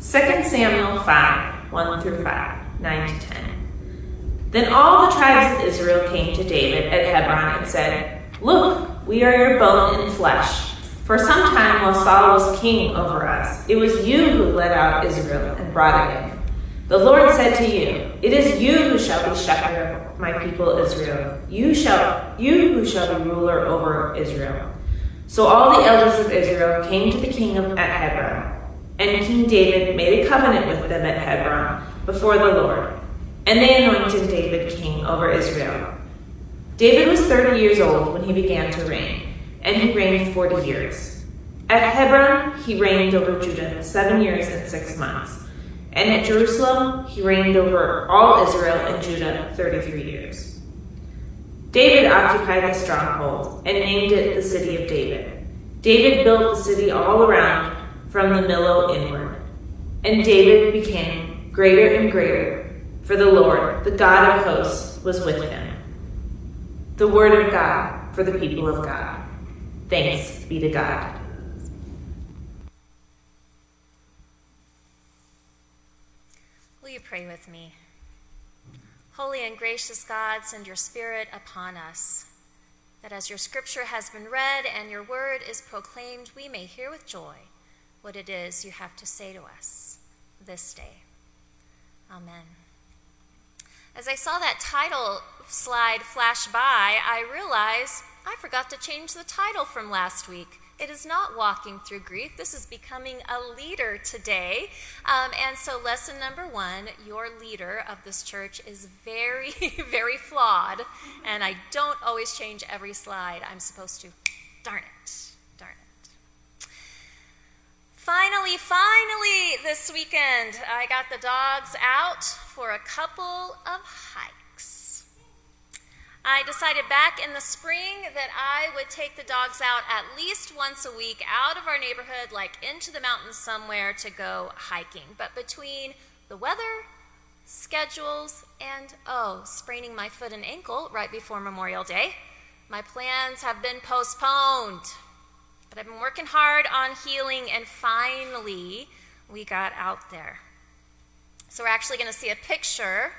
2 Samuel 5 1 through 5, 9 to 10. Then all the tribes of Israel came to David at Hebron and said, Look, we are your bone and flesh. For some time while Saul was king over us, it was you who led out Israel and brought it in. The Lord said to you, It is you who shall be shepherd of my people Israel. You shall you who shall be ruler over Israel. So all the elders of Israel came to the king of, at Hebron, and King David made a covenant with them at Hebron before the Lord, and they anointed David king over Israel. David was thirty years old when he began to reign, and he reigned forty years. At Hebron he reigned over Judah seven years and six months. And at Jerusalem, he reigned over all Israel and Judah 33 years. David occupied the stronghold and named it the City of David. David built the city all around from the Millo inward. And David became greater and greater, for the Lord, the God of hosts, was with him. The word of God for the people of God. Thanks be to God. Will you pray with me? Holy and gracious God, send your Spirit upon us, that as your scripture has been read and your word is proclaimed, we may hear with joy what it is you have to say to us this day. Amen. As I saw that title slide flash by, I realized I forgot to change the title from last week. It is not walking through grief. This is becoming a leader today. Um, and so, lesson number one your leader of this church is very, very flawed. And I don't always change every slide I'm supposed to. Darn it. Darn it. Finally, finally, this weekend, I got the dogs out for a couple of hikes. I decided back in the spring that I would take the dogs out at least once a week out of our neighborhood, like into the mountains somewhere to go hiking. But between the weather, schedules, and oh, spraining my foot and ankle right before Memorial Day, my plans have been postponed. But I've been working hard on healing, and finally, we got out there. So, we're actually going to see a picture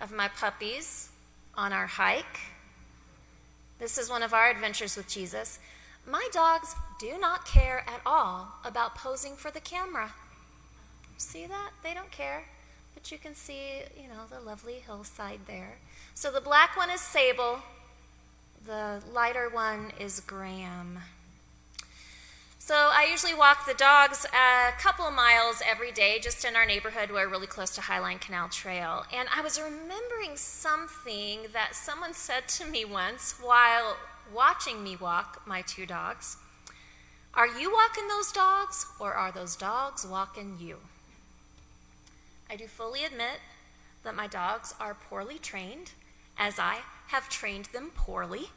of my puppies on our hike. This is one of our adventures with Jesus. My dogs do not care at all about posing for the camera. See that? They don't care. But you can see, you know, the lovely hillside there. So the black one is Sable, the lighter one is Graham. So I usually walk the dogs a couple miles every day just in our neighborhood. We're really close to Highline Canal Trail. And I was remembering something that someone said to me once while watching me walk my two dogs. Are you walking those dogs or are those dogs walking you? I do fully admit that my dogs are poorly trained, as I have trained them poorly.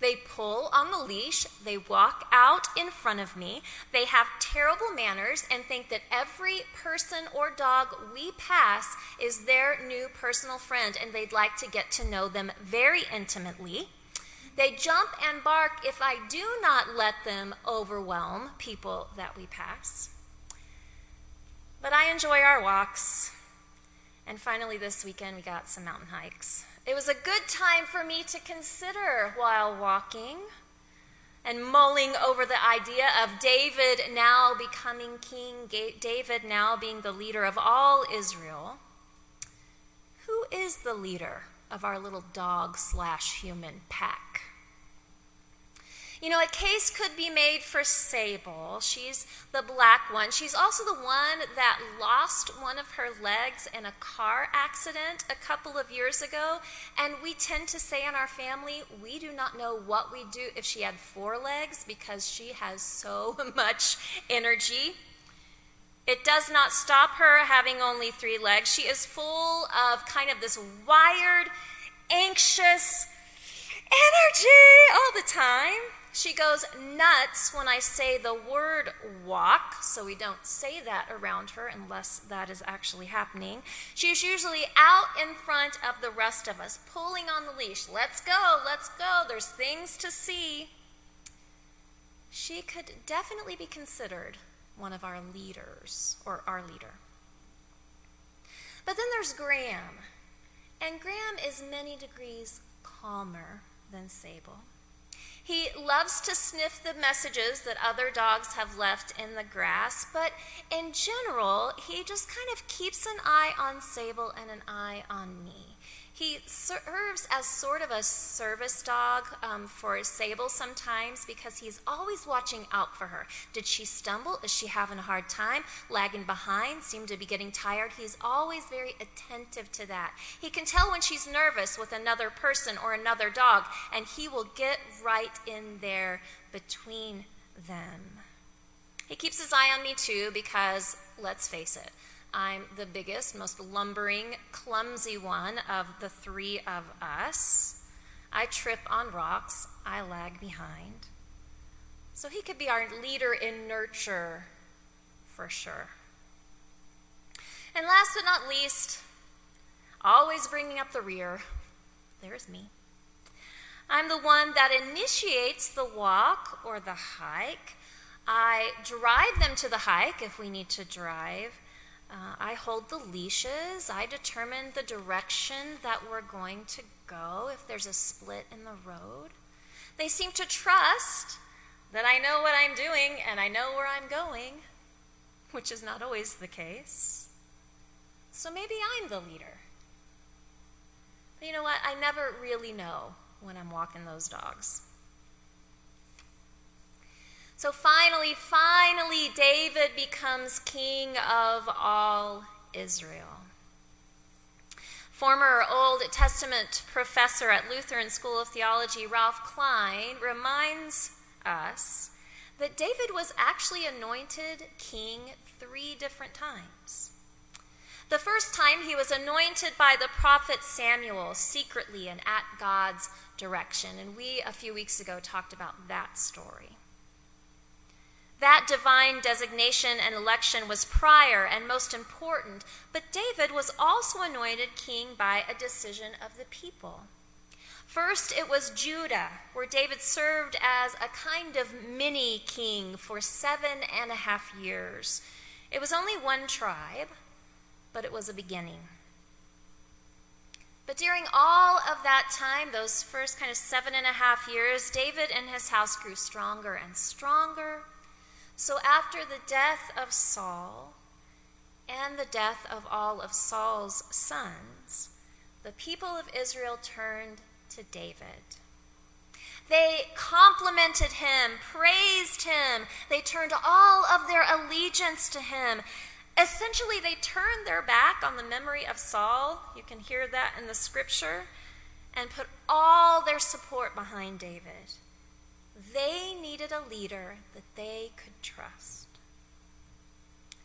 They pull on the leash, they walk out in front of me, they have terrible manners and think that every person or dog we pass is their new personal friend and they'd like to get to know them very intimately. They jump and bark if I do not let them overwhelm people that we pass. But I enjoy our walks. And finally, this weekend, we got some mountain hikes. It was a good time for me to consider while walking and mulling over the idea of David now becoming king, David now being the leader of all Israel. Who is the leader of our little dog slash human pack? You know, a case could be made for Sable. She's the black one. She's also the one that lost one of her legs in a car accident a couple of years ago. And we tend to say in our family, we do not know what we do if she had four legs because she has so much energy. It does not stop her having only three legs. She is full of kind of this wired, anxious energy all the time. She goes nuts when I say the word walk, so we don't say that around her unless that is actually happening. She's usually out in front of the rest of us, pulling on the leash. Let's go, let's go, there's things to see. She could definitely be considered one of our leaders, or our leader. But then there's Graham, and Graham is many degrees calmer than Sable. He loves to sniff the messages that other dogs have left in the grass, but in general, he just kind of keeps an eye on Sable and an eye on me. He serves as sort of a service dog um, for Sable sometimes because he's always watching out for her. Did she stumble? Is she having a hard time? Lagging behind? Seem to be getting tired? He's always very attentive to that. He can tell when she's nervous with another person or another dog, and he will get right in there between them. He keeps his eye on me too because, let's face it, I'm the biggest, most lumbering, clumsy one of the three of us. I trip on rocks, I lag behind. So he could be our leader in nurture for sure. And last but not least, always bringing up the rear, there's me. I'm the one that initiates the walk or the hike. I drive them to the hike if we need to drive. Uh, I hold the leashes. I determine the direction that we're going to go if there's a split in the road. They seem to trust that I know what I'm doing and I know where I'm going, which is not always the case. So maybe I'm the leader. But you know what? I never really know when I'm walking those dogs. So finally, finally, David becomes king of all Israel. Former Old Testament professor at Lutheran School of Theology, Ralph Klein, reminds us that David was actually anointed king three different times. The first time he was anointed by the prophet Samuel secretly and at God's direction. And we, a few weeks ago, talked about that story. That divine designation and election was prior and most important, but David was also anointed king by a decision of the people. First, it was Judah, where David served as a kind of mini king for seven and a half years. It was only one tribe, but it was a beginning. But during all of that time, those first kind of seven and a half years, David and his house grew stronger and stronger so after the death of Saul and the death of all of Saul's sons, the people of Israel turned to David. They complimented him, praised him, they turned all of their allegiance to him. Essentially, they turned their back on the memory of Saul. You can hear that in the scripture. And put all their support behind David. They needed a leader that they could trust.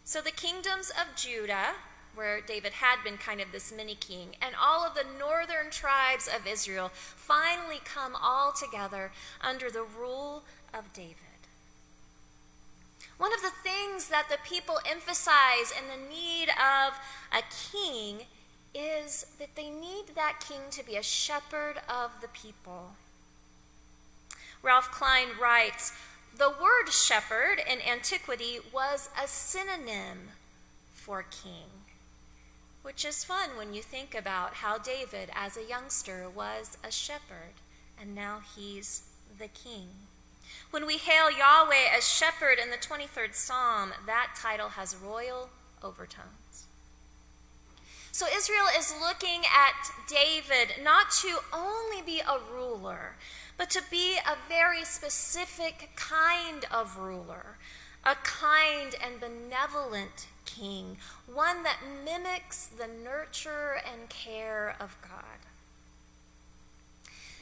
So the kingdoms of Judah, where David had been kind of this mini king, and all of the northern tribes of Israel finally come all together under the rule of David. One of the things that the people emphasize in the need of a king is that they need that king to be a shepherd of the people. Ralph Klein writes The word shepherd in antiquity was a synonym for king, which is fun when you think about how David, as a youngster, was a shepherd, and now he's the king. When we hail Yahweh as shepherd in the 23rd Psalm, that title has royal overtones. So Israel is looking at David not to only be a ruler, but to be a very specific kind of ruler, a kind and benevolent king, one that mimics the nurture and care of God.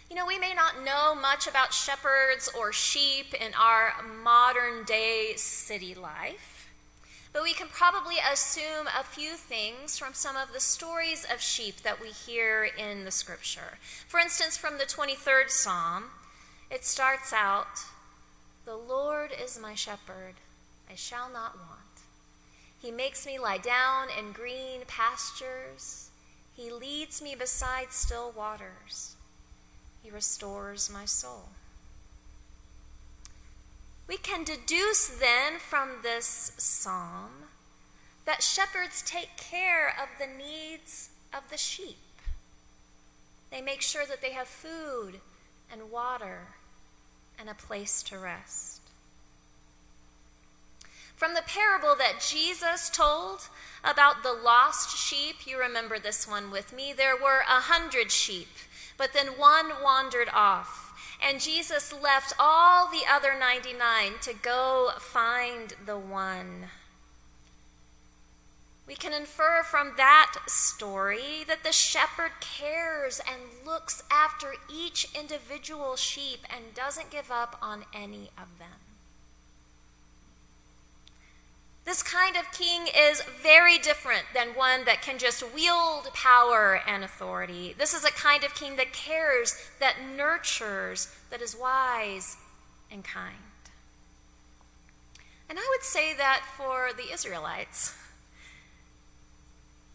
You know, we may not know much about shepherds or sheep in our modern day city life. But we can probably assume a few things from some of the stories of sheep that we hear in the scripture. For instance, from the 23rd Psalm, it starts out The Lord is my shepherd, I shall not want. He makes me lie down in green pastures, He leads me beside still waters, He restores my soul. We can deduce then from this psalm that shepherds take care of the needs of the sheep. They make sure that they have food and water and a place to rest. From the parable that Jesus told about the lost sheep, you remember this one with me. There were a hundred sheep, but then one wandered off. And Jesus left all the other 99 to go find the one. We can infer from that story that the shepherd cares and looks after each individual sheep and doesn't give up on any of them. This kind of king is very different than one that can just wield power and authority. This is a kind of king that cares, that nurtures, that is wise and kind. And I would say that for the Israelites.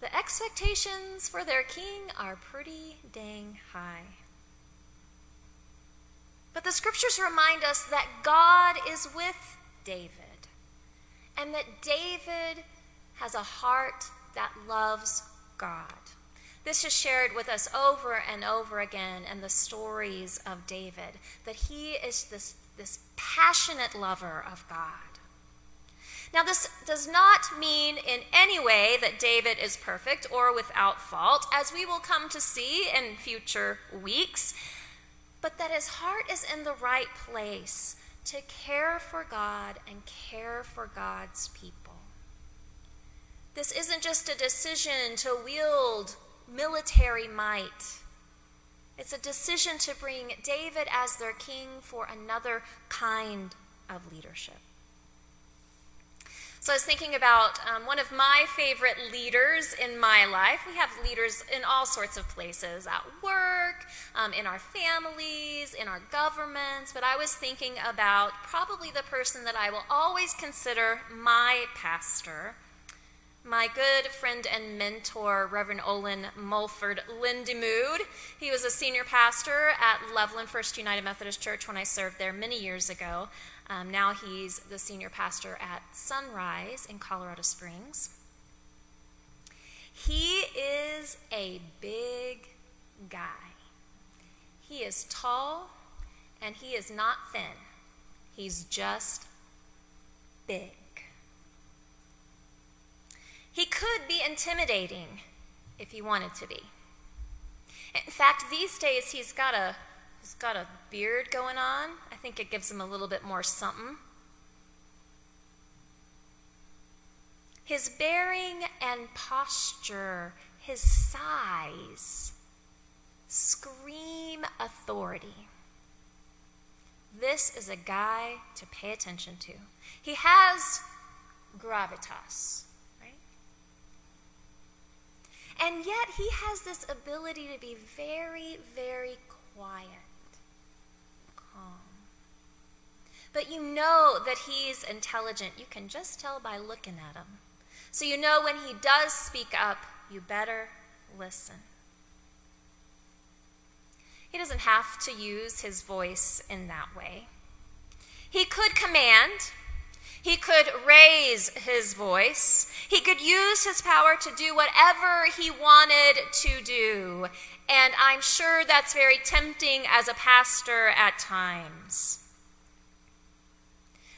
The expectations for their king are pretty dang high. But the scriptures remind us that God is with David and that David has a heart that loves God. This is shared with us over and over again in the stories of David, that he is this, this passionate lover of God. Now, this does not mean in any way that David is perfect or without fault, as we will come to see in future weeks, but that his heart is in the right place to care for God and care for God's people. This isn't just a decision to wield military might. It's a decision to bring David as their king for another kind of leadership. So I was thinking about um, one of my favorite leaders in my life. We have leaders in all sorts of places at work, um, in our families, in our governments. But I was thinking about probably the person that I will always consider my pastor. My good friend and mentor, Reverend Olin Mulford Lindemood. He was a senior pastor at Loveland First United Methodist Church when I served there many years ago. Um, now he's the senior pastor at Sunrise in Colorado Springs. He is a big guy. He is tall and he is not thin, he's just big. He could be intimidating if he wanted to be. In fact, these days he's got a He's got a beard going on. I think it gives him a little bit more something. His bearing and posture, his size, scream authority. This is a guy to pay attention to. He has gravitas, right? And yet he has this ability to be very, very quiet calm. But you know that he's intelligent. You can just tell by looking at him. So you know when he does speak up, you better listen. He doesn't have to use his voice in that way. He could command, he could raise his voice, he could use his power to do whatever he wanted to do. And I'm sure that's very tempting as a pastor at times.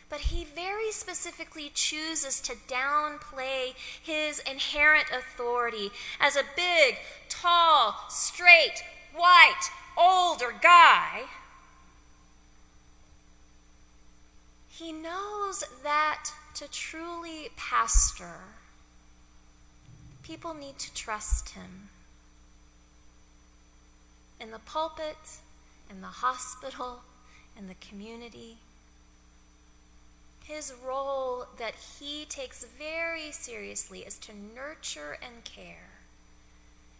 But he very specifically chooses to downplay his inherent authority as a big, tall, straight, white, older guy. He knows that to truly pastor, people need to trust him in the pulpit, in the hospital, in the community. His role that he takes very seriously is to nurture and care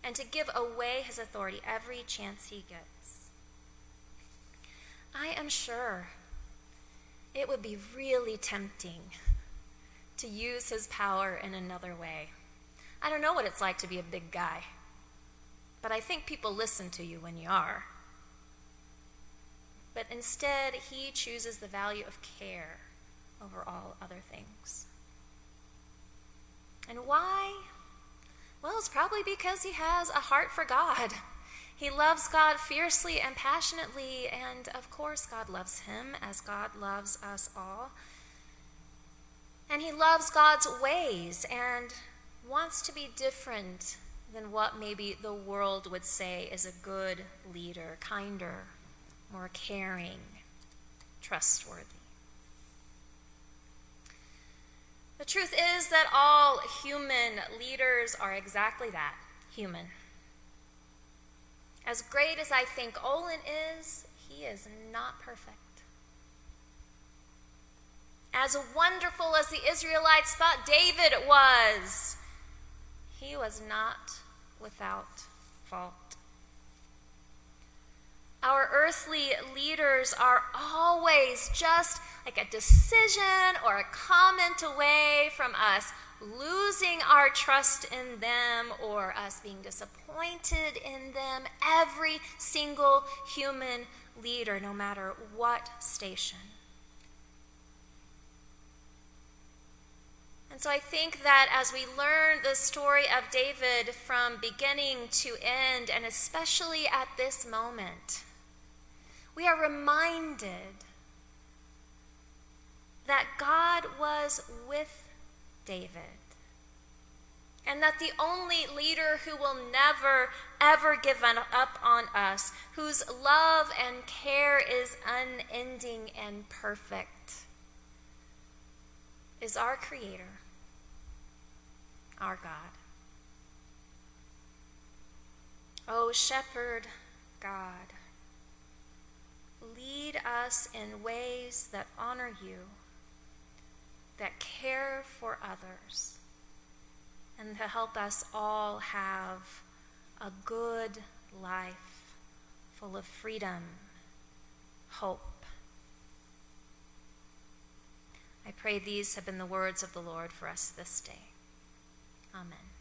and to give away his authority every chance he gets. I am sure it would be really tempting to use his power in another way. I don't know what it's like to be a big guy but I think people listen to you when you are. But instead, he chooses the value of care over all other things. And why? Well, it's probably because he has a heart for God. He loves God fiercely and passionately, and of course, God loves him as God loves us all. And he loves God's ways and wants to be different than what maybe the world would say is a good leader, kinder, more caring, trustworthy. The truth is that all human leaders are exactly that human. As great as I think Olin is, he is not perfect. As wonderful as the Israelites thought David was, he was not without fault. Our earthly leaders are always just like a decision or a comment away from us losing our trust in them or us being disappointed in them. Every single human leader, no matter what station. And so I think that as we learn the story of David from beginning to end, and especially at this moment, we are reminded that God was with David. And that the only leader who will never, ever give up on us, whose love and care is unending and perfect, is our Creator, our God. O oh, Shepherd God, lead us in ways that honor you that care for others and to help us all have a good life full of freedom, hope. I pray these have been the words of the Lord for us this day. Amen.